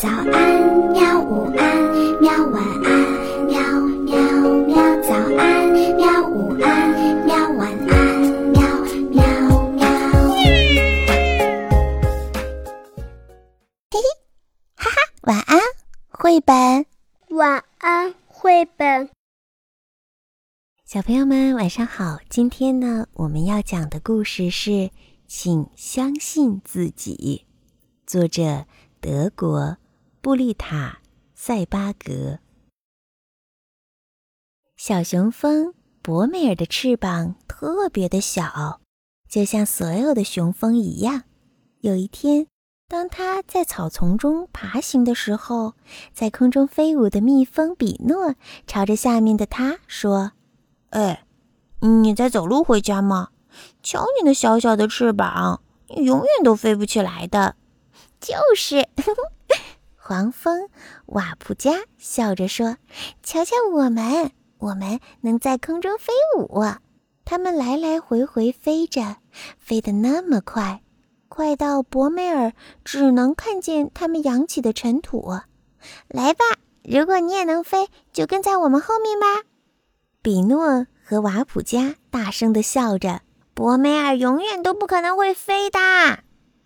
早安，喵！午安，喵！晚安，喵喵喵！早安，喵！午安，喵！晚安，喵喵喵！嘿嘿，哈哈，晚安，绘本。晚安，绘本。小朋友们，晚上好！今天呢，我们要讲的故事是《请相信自己》，作者德国。布丽塔·塞巴格，小熊蜂博美尔的翅膀特别的小，就像所有的雄蜂一样。有一天，当它在草丛中爬行的时候，在空中飞舞的蜜蜂比诺朝着下面的它说：“哎，你在走路回家吗？瞧你那小小的翅膀，你永远都飞不起来的。”就是。黄蜂瓦普加笑着说：“瞧瞧我们，我们能在空中飞舞。它们来来回回飞着，飞得那么快，快到博美尔只能看见它们扬起的尘土。来吧，如果你也能飞，就跟在我们后面吧。”比诺和瓦普加大声地笑着：“博美尔永远都不可能会飞的。”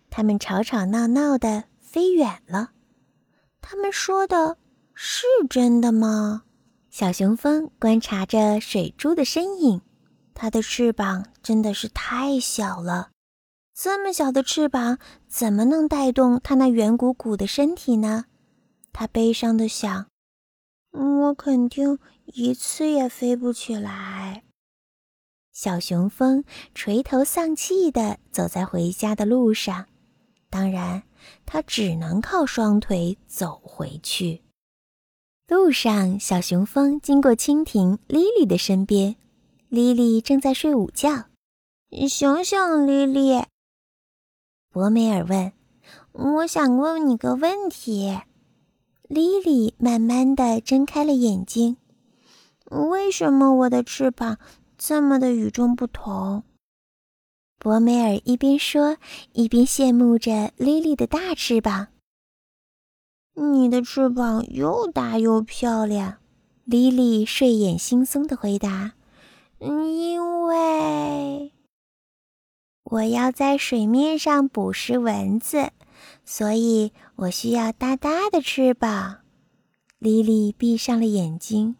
他们吵吵闹闹地飞远了。他们说的是真的吗？小熊蜂观察着水珠的身影，它的翅膀真的是太小了。这么小的翅膀怎么能带动它那圆鼓鼓的身体呢？它悲伤地想：“我肯定一次也飞不起来。”小熊蜂垂头丧气地走在回家的路上。当然，他只能靠双腿走回去。路上，小熊蜂经过蜻蜓莉莉的身边，莉莉正在睡午觉。醒醒，莉莉！博美尔问：“我想问你个问题。”莉莉慢慢的睁开了眼睛。为什么我的翅膀这么的与众不同？博美尔一边说，一边羡慕着莉莉的大翅膀。你的翅膀又大又漂亮，莉莉睡眼惺忪的回答：“因为我要在水面上捕食蚊子，所以我需要大大的翅膀。”莉莉闭上了眼睛，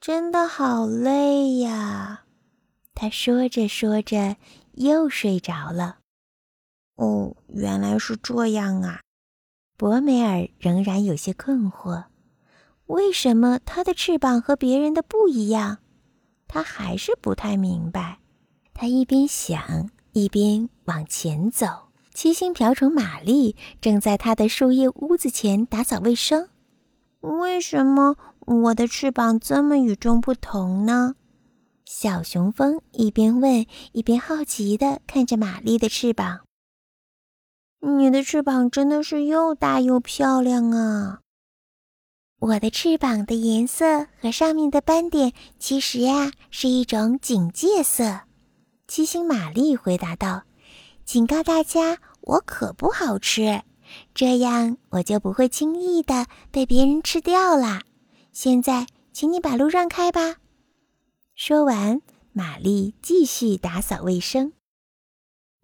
真的好累呀。她说着说着。又睡着了。哦，原来是这样啊！博美尔仍然有些困惑，为什么他的翅膀和别人的不一样？他还是不太明白。他一边想，一边往前走。七星瓢虫玛丽正在他的树叶屋子前打扫卫生。为什么我的翅膀这么与众不同呢？小熊蜂一边问，一边好奇地看着玛丽的翅膀。你的翅膀真的是又大又漂亮啊！我的翅膀的颜色和上面的斑点，其实呀是一种警戒色。七星玛丽回答道：“警告大家，我可不好吃，这样我就不会轻易的被别人吃掉啦。现在，请你把路让开吧。”说完，玛丽继续打扫卫生。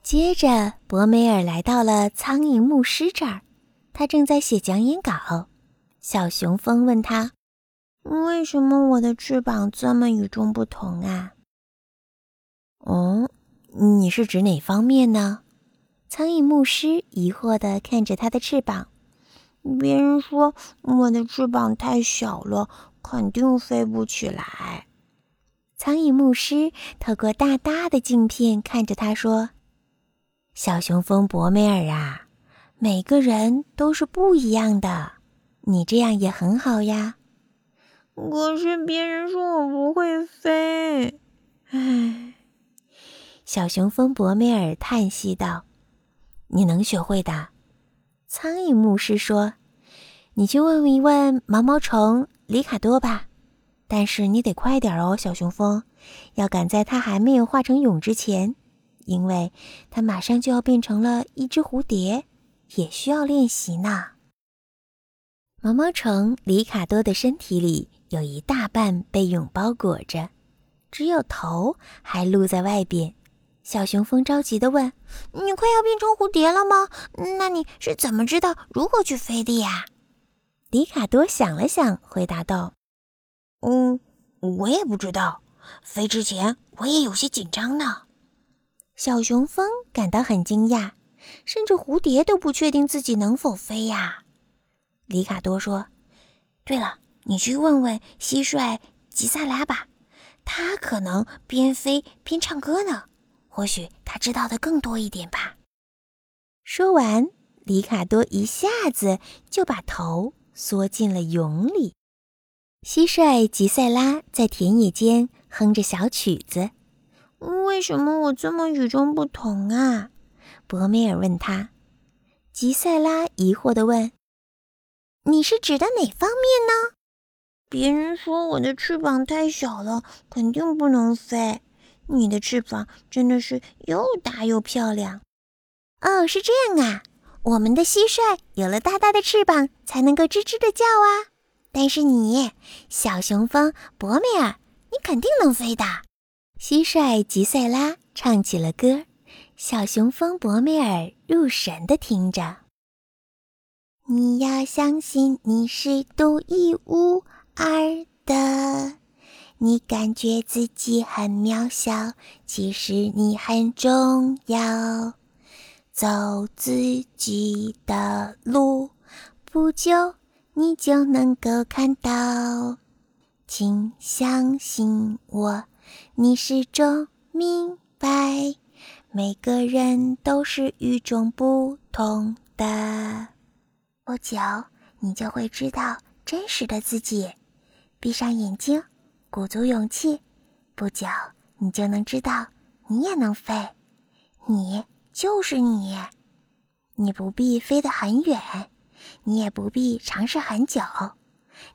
接着，博美尔来到了苍蝇牧师这儿，他正在写讲演稿。小熊蜂问他：“为什么我的翅膀这么与众不同啊？”“哦，你是指哪方面呢？”苍蝇牧师疑惑地看着他的翅膀。“别人说我的翅膀太小了，肯定飞不起来。”苍蝇牧师透过大大的镜片看着他说：“小熊蜂博美尔啊，每个人都是不一样的，你这样也很好呀。可是别人说我不会飞，唉。”小熊蜂博美尔叹息道：“你能学会的。”苍蝇牧师说：“你去问一问毛毛虫里卡多吧。”但是你得快点哦，小熊蜂，要赶在它还没有化成蛹之前，因为它马上就要变成了一只蝴蝶，也需要练习呢。毛毛虫里卡多的身体里有一大半被蛹包裹着，只有头还露在外边。小熊蜂着急地问：“你快要变成蝴蝶了吗？那你是怎么知道如何去飞的呀？”里卡多想了想，回答道：“嗯，我也不知道。飞之前我也有些紧张呢。”小熊蜂感到很惊讶，甚至蝴蝶都不确定自己能否飞呀。里卡多说：“对了，你去问问蟋蟀吉萨拉吧，他可能边飞边唱歌呢。或许他知道的更多一点吧。”说完，里卡多一下子就把头缩进了蛹里。蟋蟀吉塞拉在田野间哼着小曲子。为什么我这么与众不同啊？博梅尔问他。吉塞拉疑惑地问。你是指的哪方面呢？别人说我的翅膀太小了，肯定不能飞。你的翅膀真的是又大又漂亮。哦，是这样啊。我们的蟋蟀有了大大的翅膀，才能够吱吱的叫啊。但是你，小雄蜂博美尔，你肯定能飞的。蟋蟀吉赛拉唱起了歌，小雄蜂博美尔入神的听着。你要相信你是独一无二的，你感觉自己很渺小，其实你很重要。走自己的路，不久你就能够看到。请相信我，你始终明白，每个人都是与众不同的。不久，你就会知道真实的自己。闭上眼睛，鼓足勇气。不久，你就能知道你也能飞。你就是你。你不必飞得很远，你也不必尝试很久。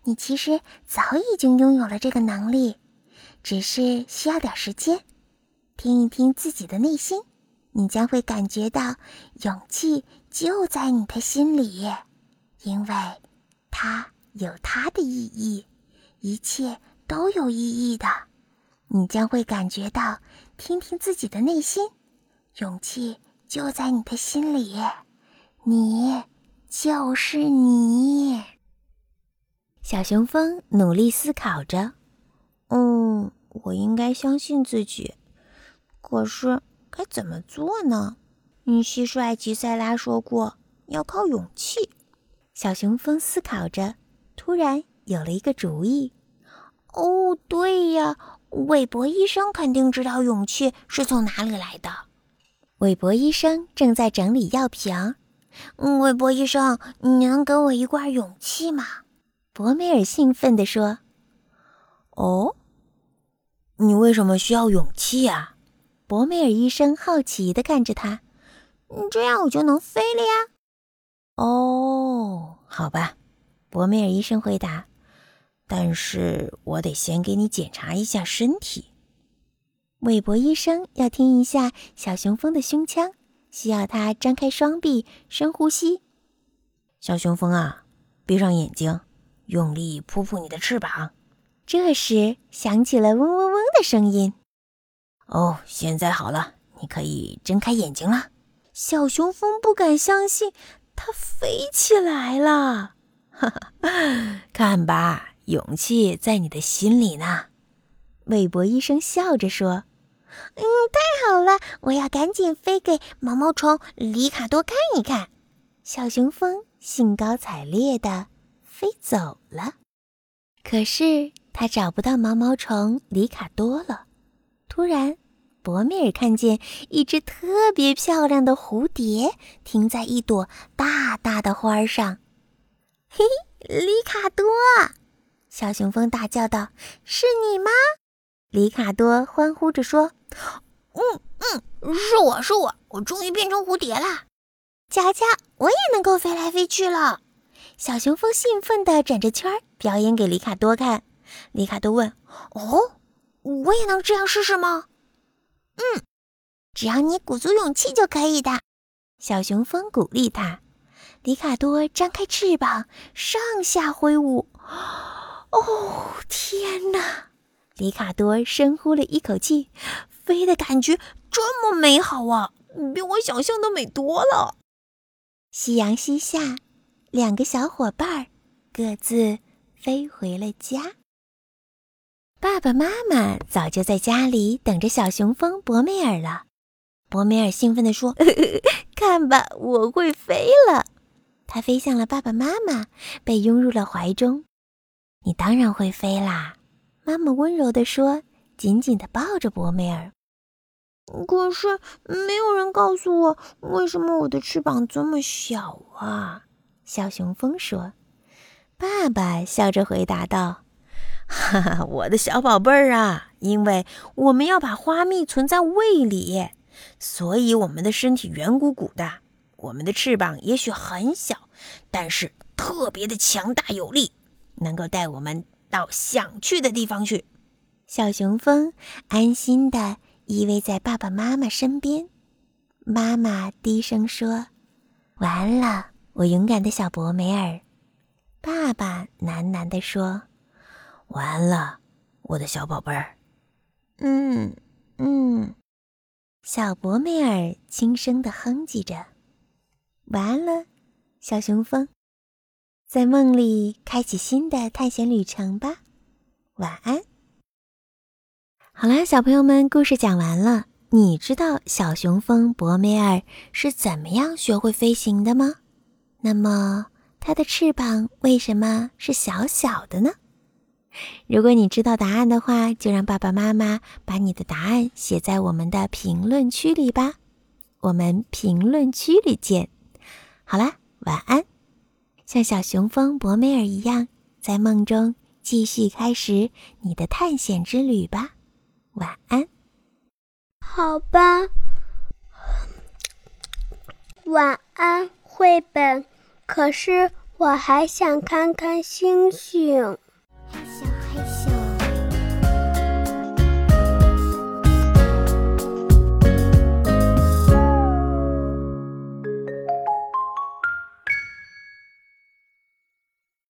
你其实早已经拥有了这个能力，只是需要点时间。听一听自己的内心，你将会感觉到勇气就在你的心里。因为它有它的意义，一切都有意义的。你将会感觉到，听听自己的内心，勇气就在你的心里，你就是你。小雄蜂努力思考着，嗯，我应该相信自己，可是该怎么做呢？嗯，蟋蟀吉赛拉说过，要靠勇气。小熊蜂思考着，突然有了一个主意。哦，对呀，韦伯医生肯定知道勇气是从哪里来的。韦伯医生正在整理药瓶。嗯，韦伯医生，你能给我一罐勇气吗？博梅尔兴奋地说。哦，你为什么需要勇气呀？博梅尔医生好奇地看着他。这样我就能飞了呀。哦，好吧，博梅尔医生回答。但是我得先给你检查一下身体。韦伯医生要听一下小雄蜂的胸腔，需要他张开双臂，深呼吸。小雄蜂啊，闭上眼睛，用力扑扑你的翅膀。这时响起了嗡嗡嗡的声音。哦，现在好了，你可以睁开眼睛了。小雄蜂不敢相信。它飞起来了，哈哈！看吧，勇气在你的心里呢。韦伯医生笑着说：“嗯，太好了，我要赶紧飞给毛毛虫里卡多看一看。”小雄蜂兴高采烈地飞走了，可是它找不到毛毛虫里卡多了。突然，博米尔看见一只特别漂亮的蝴蝶停在一朵大大的花上。嘿，里卡多！小雄蜂大叫道：“是你吗？”里卡多欢呼着说：“嗯嗯，是我是我，我终于变成蝴蝶了！瞧瞧，我也能够飞来飞去了！”小雄蜂兴奋地转着圈表演给里卡多看。里卡多问：“哦，我也能这样试试吗？”嗯，只要你鼓足勇气就可以的。小熊蜂鼓励他。里卡多张开翅膀，上下挥舞。哦，天哪！里卡多深呼了一口气，飞的感觉这么美好啊，比我想象的美多了。夕阳西下，两个小伙伴各自飞回了家。爸爸妈妈早就在家里等着小雄蜂博美尔了。博美尔兴奋地说：“ 看吧，我会飞了！”他飞向了爸爸妈妈，被拥入了怀中。“你当然会飞啦！”妈妈温柔地说，紧紧地抱着博美尔。“可是没有人告诉我，为什么我的翅膀这么小啊？”小雄蜂说。爸爸笑着回答道。哈哈，我的小宝贝儿啊，因为我们要把花蜜存在胃里，所以我们的身体圆鼓鼓的。我们的翅膀也许很小，但是特别的强大有力，能够带我们到想去的地方去。小雄蜂安心的依偎在爸爸妈妈身边。妈妈低声说：“完了，我勇敢的小博美尔。”爸爸喃喃地说。完了，我的小宝贝儿。嗯嗯，小博美尔轻声的哼唧着。完了，小雄蜂，在梦里开启新的探险旅程吧。晚安。好啦，小朋友们，故事讲完了。你知道小雄蜂博美尔是怎么样学会飞行的吗？那么，它的翅膀为什么是小小的呢？如果你知道答案的话，就让爸爸妈妈把你的答案写在我们的评论区里吧。我们评论区里见。好啦，晚安。像小雄蜂博美尔一样，在梦中继续开始你的探险之旅吧。晚安。好吧。晚安，绘本。可是我还想看看星星。